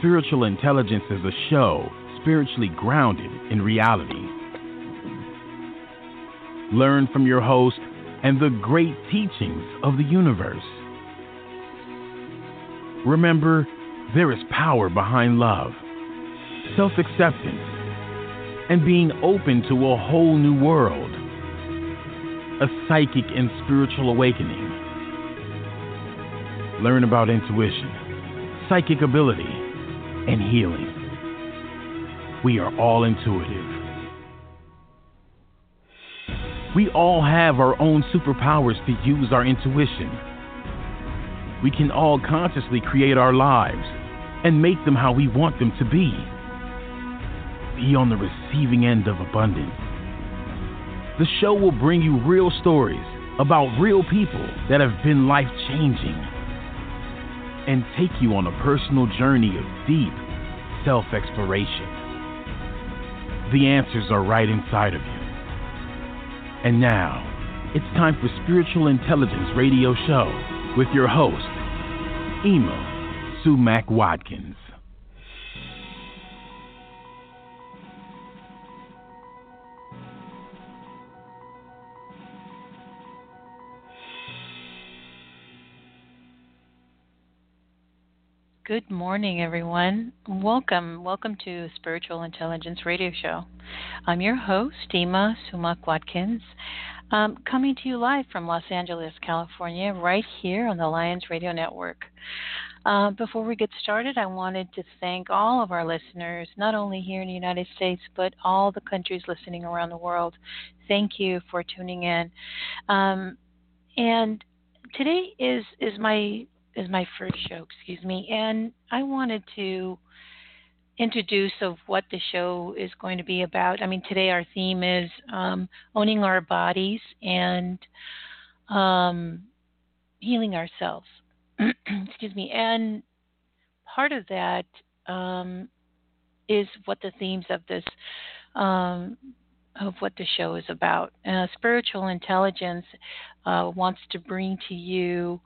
Spiritual Intelligence is a show spiritually grounded in reality. Learn from your host and the great teachings of the universe. Remember, there is power behind love, self acceptance, and being open to a whole new world. A psychic and spiritual awakening. Learn about intuition, psychic ability, and healing. We are all intuitive. We all have our own superpowers to use our intuition. We can all consciously create our lives and make them how we want them to be. Be on the receiving end of abundance. The show will bring you real stories about real people that have been life changing and take you on a personal journey of deep self exploration. The answers are right inside of you. And now, it's time for Spiritual Intelligence Radio Show with your host, Ima Sumac Watkins. Good morning, everyone. Welcome. Welcome to Spiritual Intelligence Radio Show. I'm your host, Ima Sumac Watkins, um, coming to you live from Los Angeles, California, right here on the Lyons Radio Network. Uh, before we get started, I wanted to thank all of our listeners, not only here in the United States, but all the countries listening around the world. Thank you for tuning in. Um, and today is is my is my first show, excuse me, and I wanted to introduce of what the show is going to be about. I mean, today our theme is um, owning our bodies and um, healing ourselves. excuse me, and part of that um, is what the themes of this um, of what the show is about. Uh, spiritual intelligence uh, wants to bring to you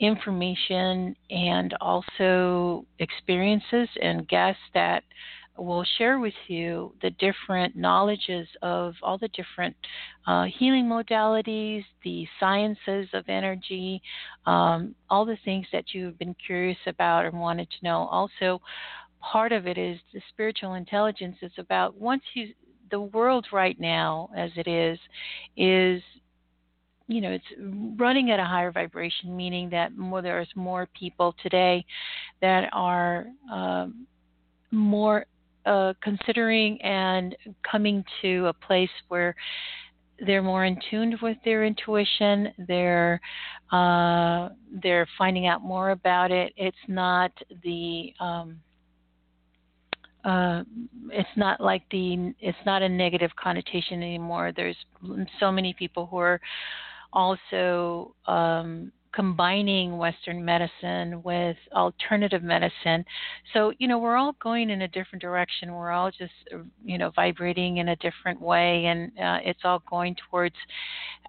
information and also experiences and guests that will share with you the different knowledges of all the different uh, healing modalities, the sciences of energy, um, all the things that you've been curious about and wanted to know. Also, part of it is the spiritual intelligence is about once you the world right now as it is is you know it's running at a higher vibration meaning that more there's more people today that are um, more uh, considering and coming to a place where they're more in tune with their intuition. They're uh, they're finding out more about it. It's not the um, uh, it's not like the it's not a negative connotation anymore. There's so many people who are also um, combining Western medicine with alternative medicine. So, you know, we're all going in a different direction. We're all just, you know, vibrating in a different way, and uh, it's all going towards.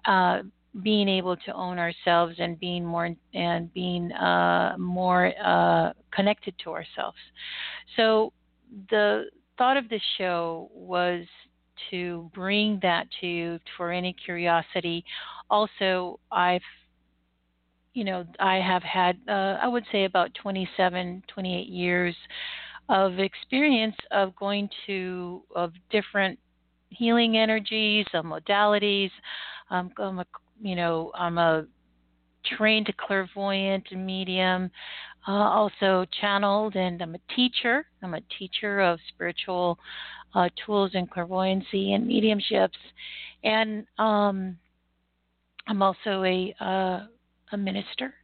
Uh, being able to own ourselves and being more and being uh, more uh, connected to ourselves. So the thought of this show was to bring that to you for any curiosity. Also, I've you know, I have had, uh, I would say, about 27, 28 years of experience of going to of different healing energies, of modalities. Um, I'm a, you know, I'm a trained clairvoyant medium, uh, also channeled, and I'm a teacher. I'm a teacher of spiritual uh, tools and clairvoyancy and mediumships, and um, I'm also a uh, a minister,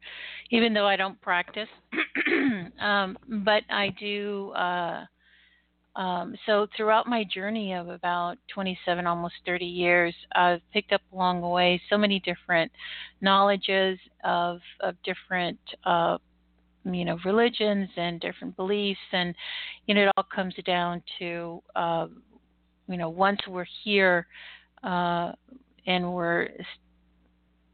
even though I don't practice. um, but I do. Uh, um, so throughout my journey of about 27, almost 30 years, I've picked up along the way so many different knowledges of of different uh, you know religions and different beliefs and you know it all comes down to uh, you know once we're here uh, and we're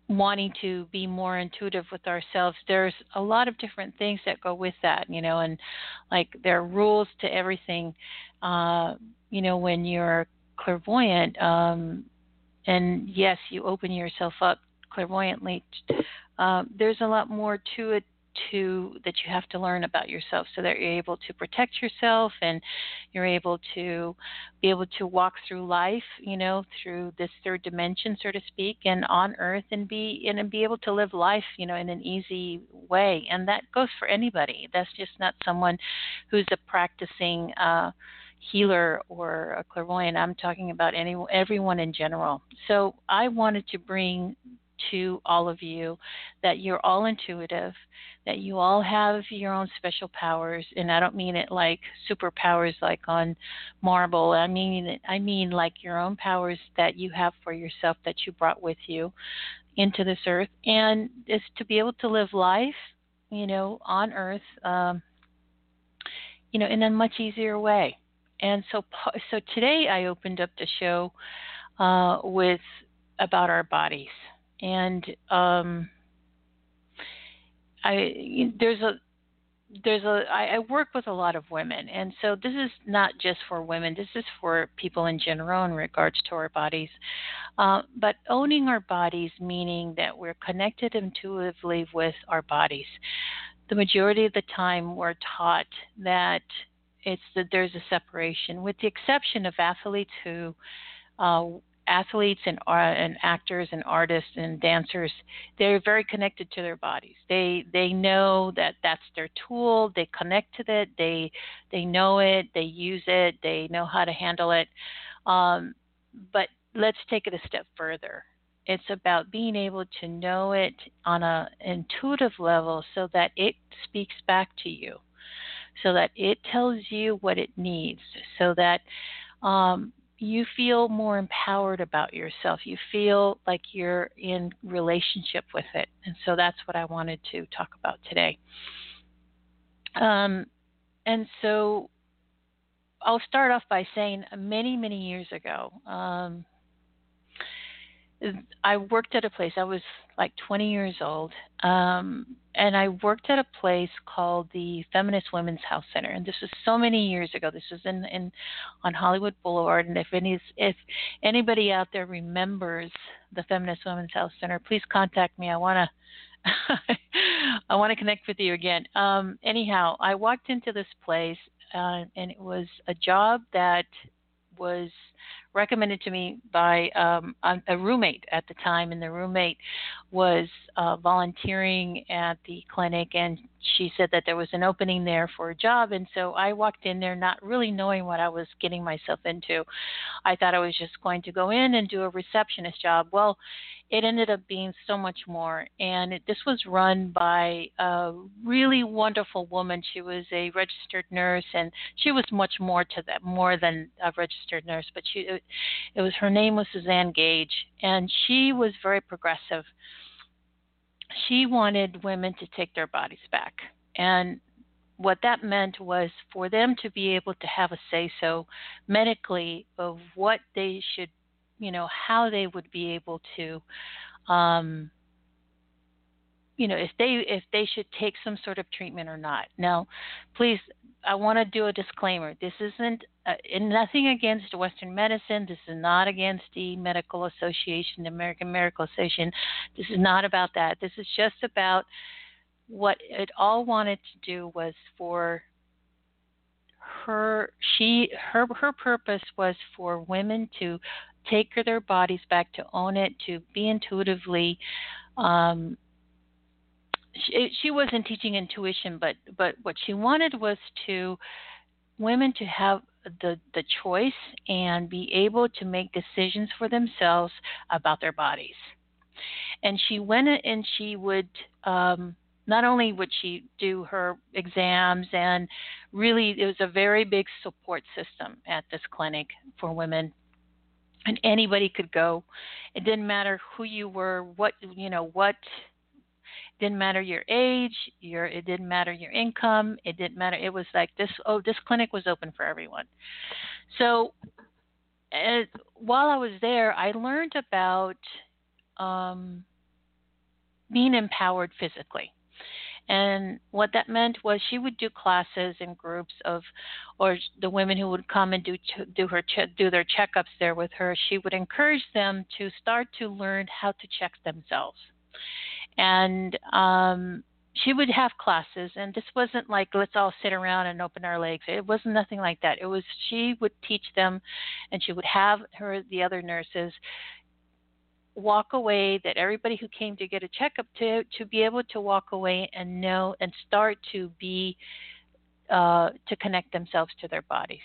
wanting to be more intuitive with ourselves, there's a lot of different things that go with that, you know, and like there are rules to everything. Uh, you know, when you're clairvoyant, um, and yes, you open yourself up clairvoyantly. Uh, there's a lot more to it to that you have to learn about yourself so that you're able to protect yourself and you're able to be able to walk through life you know through this third dimension so to speak and on earth and be and be able to live life you know in an easy way. And that goes for anybody. That's just not someone who's a practicing uh healer or a clairvoyant. I'm talking about any everyone in general. So i wanted to bring to all of you that you're all intuitive, that you all have your own special powers, and I don't mean it like superpowers like on Marvel. I mean it, I mean like your own powers that you have for yourself that you brought with you into this earth, and is to be able to live life, you know, on Earth, um, you know, in a much easier way. And so, so today I opened up the show uh, with about our bodies and um, I there's a there's a I, I work with a lot of women, and so this is not just for women. This is for people in general in regards to our bodies. Uh, but owning our bodies, meaning that we're connected intuitively with our bodies. The majority of the time, we're taught that it's that there's a separation, with the exception of athletes who uh, athletes and uh, and actors and artists and dancers they're very connected to their bodies. They they know that that's their tool. They connect to it. They they know it. They use it. They know how to handle it. Um, but let's take it a step further. It's about being able to know it on a intuitive level so that it speaks back to you so that it tells you what it needs so that um, you feel more empowered about yourself. You feel like you're in relationship with it. And so that's what I wanted to talk about today. Um, and so I'll start off by saying many, many years ago, um, I worked at a place. I was like 20 years old, um, and I worked at a place called the Feminist Women's Health Center. And this was so many years ago. This was in, in on Hollywood Boulevard. And if any if anybody out there remembers the Feminist Women's Health Center, please contact me. I want to. I want to connect with you again. Um, anyhow, I walked into this place, uh, and it was a job that was recommended to me by um, a, roommate at the time, and the roommate was uh, volunteering at the clinic, and she said that there was an opening there for a job, and so I walked in there not really knowing what I was getting myself into. I thought I was just going to go in and do a receptionist job. Well, it ended up being so much more. And it, this was run by a really wonderful woman. She was a registered nurse, and she was much more to that, more than a registered nurse. But she, it, it was her name was Suzanne Gage, and she was very progressive. She wanted women to take their bodies back, and what that meant was for them to be able to have a say so medically of what they should you know how they would be able to um, you know if they if they should take some sort of treatment or not. Now please i want to do a disclaimer. This isn't uh, nothing against western medicine. This is not against the medical association the american medical association. This is not about that. This is just about what it all wanted to do was for her she her her purpose was for women to take their bodies back, to own it, to be intuitively. Um, she, she wasn't teaching intuition, but but what she wanted was to women to have the the choice and be able to make decisions for themselves about their bodies. And she went and she would um, not only would she do her exams and really it was a very big support system at this clinic for women and anybody could go. It didn't matter who you were, what you know, what didn't matter your age, your it didn't matter your income, it didn't matter. It was like this. Oh, this clinic was open for everyone. So, as, while I was there, I learned about um, being empowered physically. And what that meant was she would do classes in groups of, or the women who would come and do do her do their checkups there with her. She would encourage them to start to learn how to check themselves, and um, she would have classes and this wasn't like let's all sit around and open our legs it wasn't nothing like that it was she would teach them and she would have her the other nurses walk away that everybody who came to get a checkup to to be able to walk away and know and start to be uh, to connect themselves to their bodies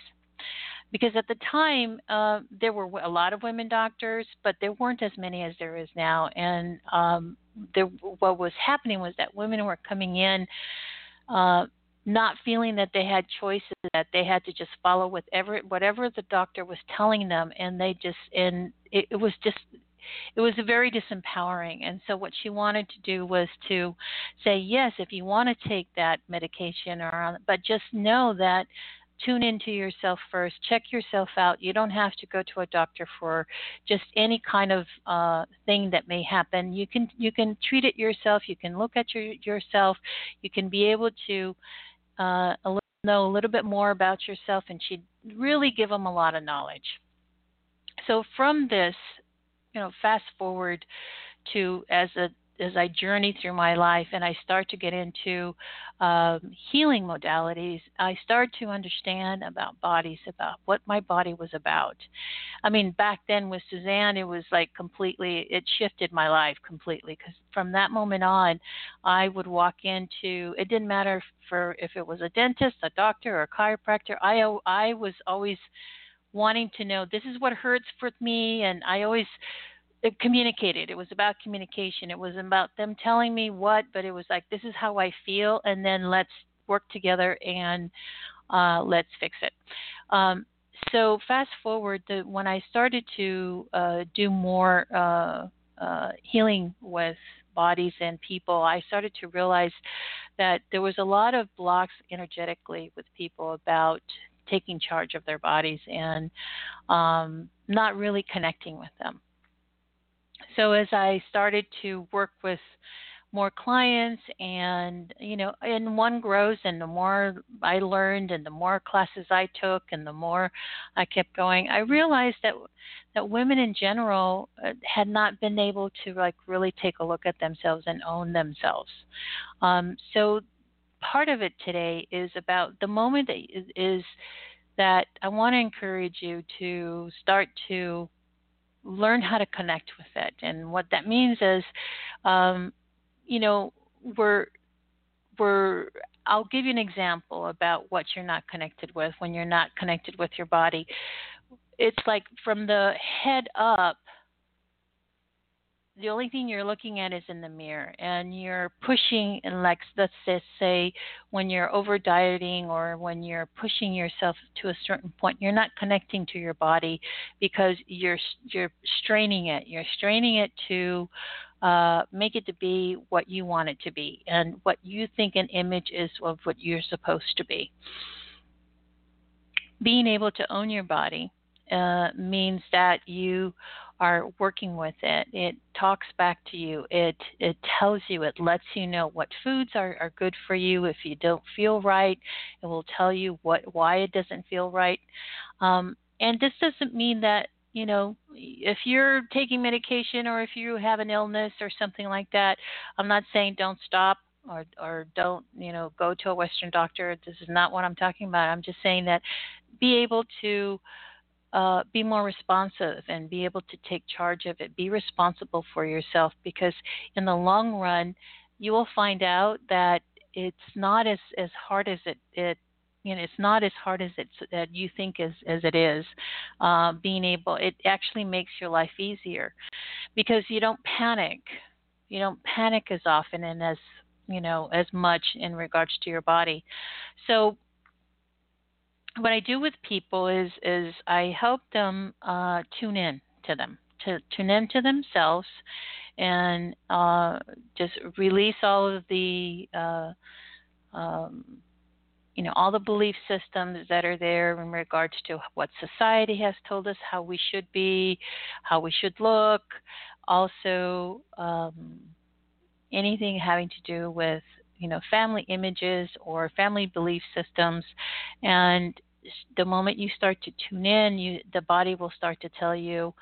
because at the time uh, there were a lot of women doctors, but there weren't as many as there is now. And um, there, what was happening was that women were coming in. Uh, not feeling that they had choices, that they had to just follow whatever whatever the doctor was telling them, and they just and it, it was just it was very disempowering. And so what she wanted to do was to say, yes, if you want to take that medication, or but just know that tune into yourself first check yourself out. You don't have to go to a doctor for just any kind of uh, thing that may happen. You can you can treat it yourself. You can look at your, yourself. You can be able to uh, know a little bit more about yourself and she'd really give them a lot of knowledge. So from this you know fast forward to as a as I journey through my life and I start to get into um, healing modalities, I start to understand about bodies, about what my body was about. I mean, back then with Suzanne, it was like completely, it shifted my life completely because from that moment on, I would walk into, it didn't matter for if it was a dentist, a doctor, or a chiropractor. I, I was always wanting to know this is what hurts for me, and I always it communicated. It was about communication. It was about them telling me what, but it was like this is how I feel, and then let's work together and uh, let's fix it. Um, so fast forward to when I started to uh, do more uh, uh, healing with bodies and people, I started to realize that there was a lot of blocks energetically with people about taking charge of their bodies and um, not really connecting with them. So as I started to work with more clients and you know and one grows and the more i learned and the more classes i took and the more i kept going i realized that that women in general uh, had not been able to like really take a look at themselves and own themselves. Um, so part of it today is about the moment that is, is that i want to encourage you to start to learn how to connect with it. And what that means is, um, you know, we're we're I'll give you an example about what you're not connected with when you're not connected with your body. It's like from the head up, the only thing you're looking at is in the mirror and you're pushing and like let's just say when you're over dieting or when you're pushing yourself to a certain point you're not connecting to your body because you're you're straining it. You're straining it to uh, make it to be what you want it to be and what you think an image is of what you're supposed to be. Being able to own your body uh, means that you are working with it. It talks back to you. It it tells you. It lets you know what foods are, are good for you. If you don't feel right, it will tell you what why it doesn't feel right. Um, and this doesn't mean that you know if you're taking medication or if you have an illness or something like that. I'm not saying don't stop or or don't you know go to a Western doctor. This is not what I'm talking about. I'm just saying that be able to uh, be more responsive and be able to take charge of it. Be responsible for yourself because in the long run, you will find out that it's not as, as hard as it, it you know, it's not as hard as it that you think as as it is. Uh, being able, it actually makes your life easier because you don't panic. You don't panic as often and as you know as much in regards to your body. So what I do with people is is I help them uh, tune in to them, to tune in to themselves, and uh, just release all of the uh, um, you know all the belief systems that are there in regards to what society has told us how we should be, how we should look, also. Um, anything having to do with you know family images or family belief systems and the moment you start to tune in you the body will start to tell you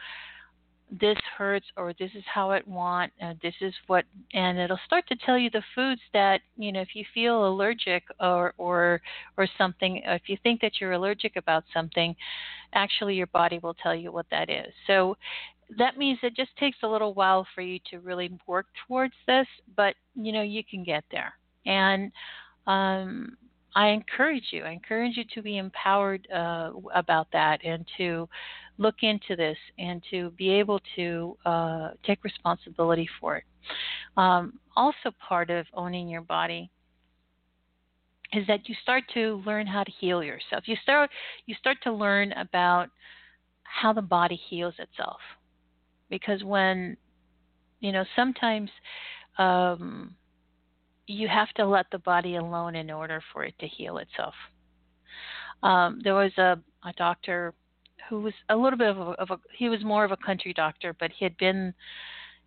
this hurts or this is how it want this is what and it'll start to tell you the foods that you know if you feel allergic or or or something if you think that you're allergic about something actually your body will tell you what that is. So that means it just takes a little while for you to really work towards this but you know you can get there. And um I encourage you. I encourage you to be empowered uh, about that and to look into this and to be able to uh, take responsibility for it. Um, also, part of owning your body is that you start to learn how to heal yourself. You start you start to learn about how the body heals itself, because when you know sometimes um, you have to let the body alone in order for it to heal itself. Um, there was a, a doctor who was a little bit of a, of a he was more of a country doctor, but he had been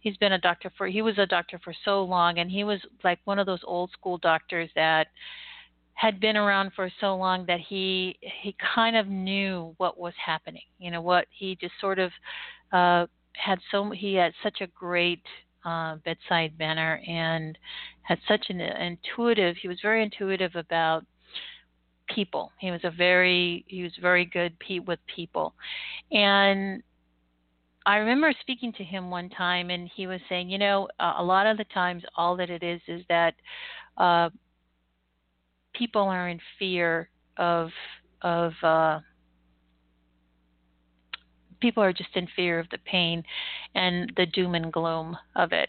he's been a doctor for he was a doctor for so long, and he was like one of those old school doctors that had been around for so long that he he kind of knew what was happening. You know what he just sort of uh, had so he had such a great uh, bedside manner and had such an intuitive. He was very intuitive about people. He was a very he was very good with people, and I remember speaking to him one time, and he was saying, you know, a lot of the times, all that it is is that uh, people are in fear of of uh, people are just in fear of the pain and the doom and gloom of it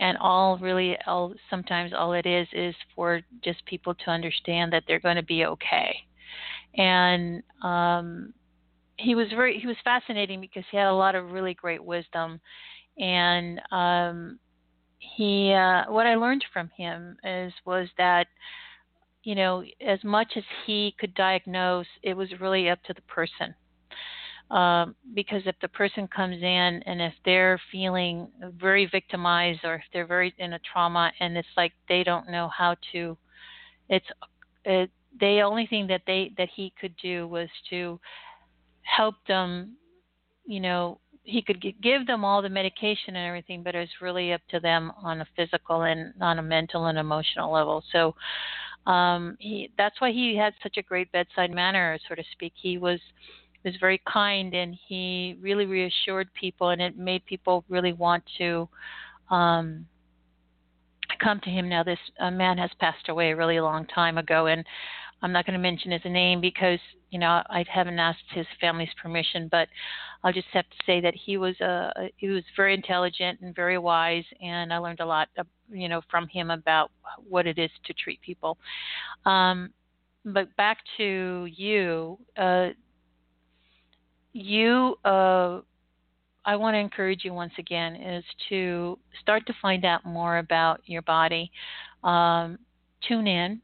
and all really all sometimes all it is is for just people to understand that they're going to be okay. And um he was very he was fascinating because he had a lot of really great wisdom. And um he uh what i learned from him is was that you know as much as he could diagnose it was really up to the person um, because if the person comes in and if they're feeling very victimized or if they're very in a trauma and it's like they don't know how to, it's it, the only thing that they that he could do was to help them, you know, he could give them all the medication and everything, but it was really up to them on a physical and on a mental and emotional level. So um, he that's why he had such a great bedside manner, so to speak. He was was very kind and he really reassured people and it made people really want to um come to him now this uh, man has passed away a really long time ago and I'm not going to mention his name because you know I haven't asked his family's permission, but I'll just have to say that he was uh, he was very intelligent and very wise, and I learned a lot, uh, you know, from him about what it is to treat people. Um, but back to you, uh, you uh, I want to encourage you once again is to start to find out more about your body. Um, tune in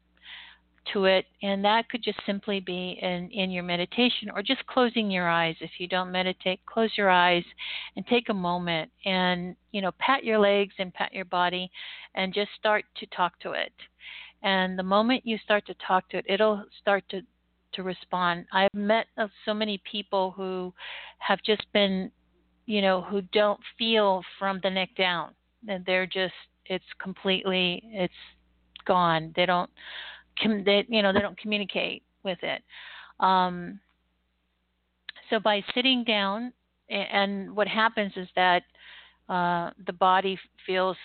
to it, and that could just simply be in, in your meditation or just closing your eyes. If you don't meditate, close your eyes and take a moment and you know pat your legs and pat your body, and just start to talk to it. And the moment you start to talk to it, it'll start to to respond. I've met so many people who have just been, you know, who don't feel from the neck down. And they're just, it's completely, it's gone. They don't, they, you know, they don't communicate with it. Um, so by sitting down, and what happens is that uh, the body feels,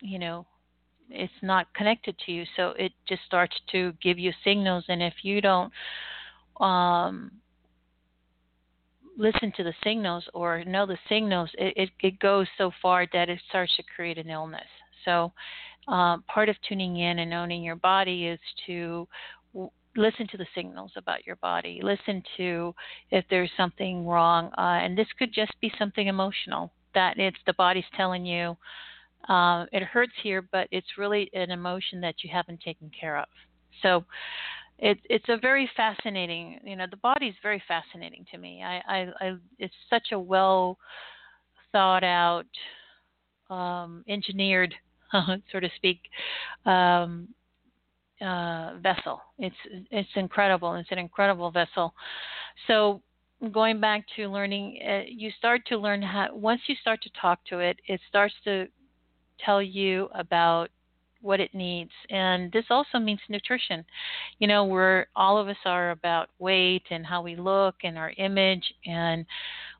you know, it's not connected to you so it just starts to give you signals and if you don't um, listen to the signals or know the signals it, it, it, goes so far that it starts to create an illness. So uh, part of tuning in and owning your body is to w- listen to the signals about your body listen to if there's something wrong uh, and this could just be something emotional that it's the body's telling you uh, it hurts here, but it's really an emotion that you haven't taken care of. So it, it's a very fascinating, you know, the body is very fascinating to me. I, I, I it's such a well thought out, um, engineered so to speak, um, uh, vessel. It's it's incredible. It's an incredible vessel. So going back to learning, uh, you start to learn how. Once you start to talk to it, it starts to tell you about what it needs. And this also means nutrition. You know, we're all of us are about weight and how we look and our image, and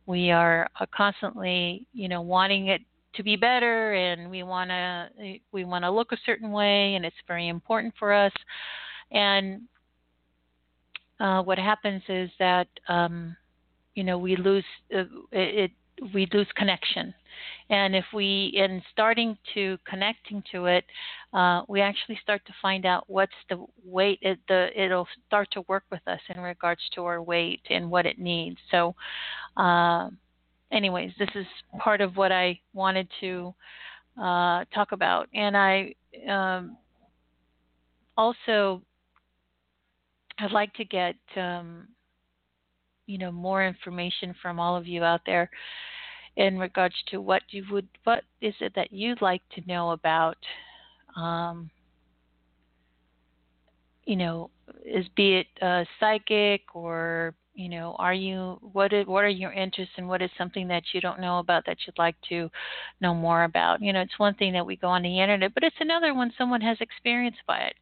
we are uh, constantly, you know, wanting it to be better, and we want to we want to look a certain way, and it's very important for us. And uh, what happens is that um, you know we lose uh, it, we lose connection and if we in starting to connecting to it uh, we actually start to find out what's the weight it, the it'll start to work with us in regards to our weight and what it needs. So uh, anyways this is part of what i wanted to uh, talk about. And i um, also i'd like to get um, you know more information from all of you out there in regards to what you would what is it that you'd like to know about um, you know is be it uh, psychic or you know are you what is, what are your interests and what is something that you don't know about that you'd like to know more about? You know it's one thing that we go on the internet but it's another when someone has experience by it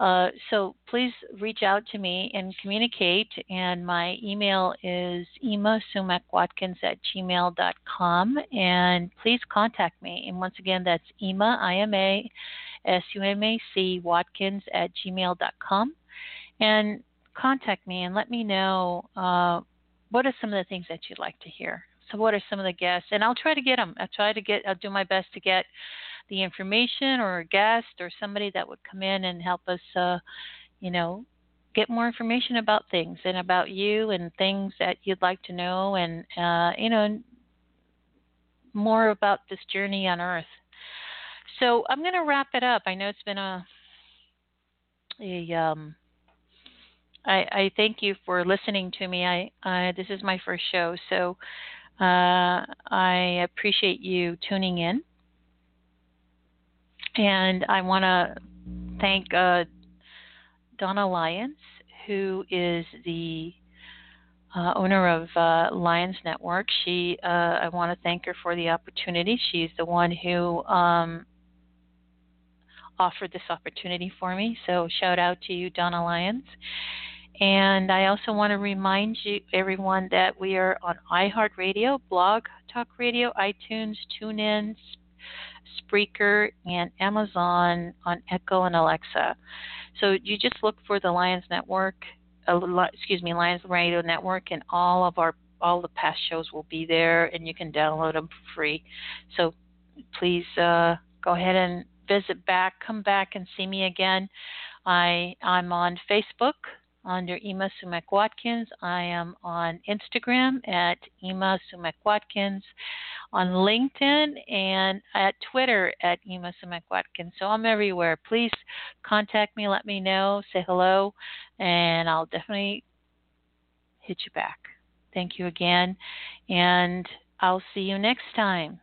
uh, so please reach out to me and communicate. And my email is imasumac.watkins at gmail.com. And please contact me. And once again, that's Ima, I-M-A, S-U-M-A-C, Watkins at gmail.com. And contact me and let me know uh, what are some of the things that you'd like to hear. So what are some of the guests? And I'll try to get them. I'll try to get, I'll do my best to get the information or a guest or somebody that would come in and help us, uh, you know, get more information about things and about you and things that you'd like to know and, uh, you know, more about this journey on Earth. So I'm going to wrap it up. I know it's been a, a um, I, I thank you for listening to me. I, this is my first show, so uh, I appreciate you tuning in. And I want to thank uh, Donna Lyons, who is the uh, owner of uh, Network. She, uh, I want to thank her for the opportunity. She's the one who um, offered this opportunity for me. So shout out to you, Donna Lyons. And I also want to remind you, everyone, that we are on iHeartRadio, Blog Talk Radio, iTunes, TuneIn, Spreaker, and Amazon on Echo and Alexa. So you just look for the Lyons Network, uh, excuse me, Lyons Radio Network, and all of our all the past shows will be there, and you can download them for free. So please uh, go ahead and visit back, come back and see me again. I I'm on Facebook under Ima Sumac Watkins. I am on Instagram at Ima Sumac Watkins, on LinkedIn, and at Twitter at Ima Sumac Watkins. So I'm everywhere. Please contact me, let me know, say hello, and I'll definitely hit you back. Thank you again, and I'll see you next time.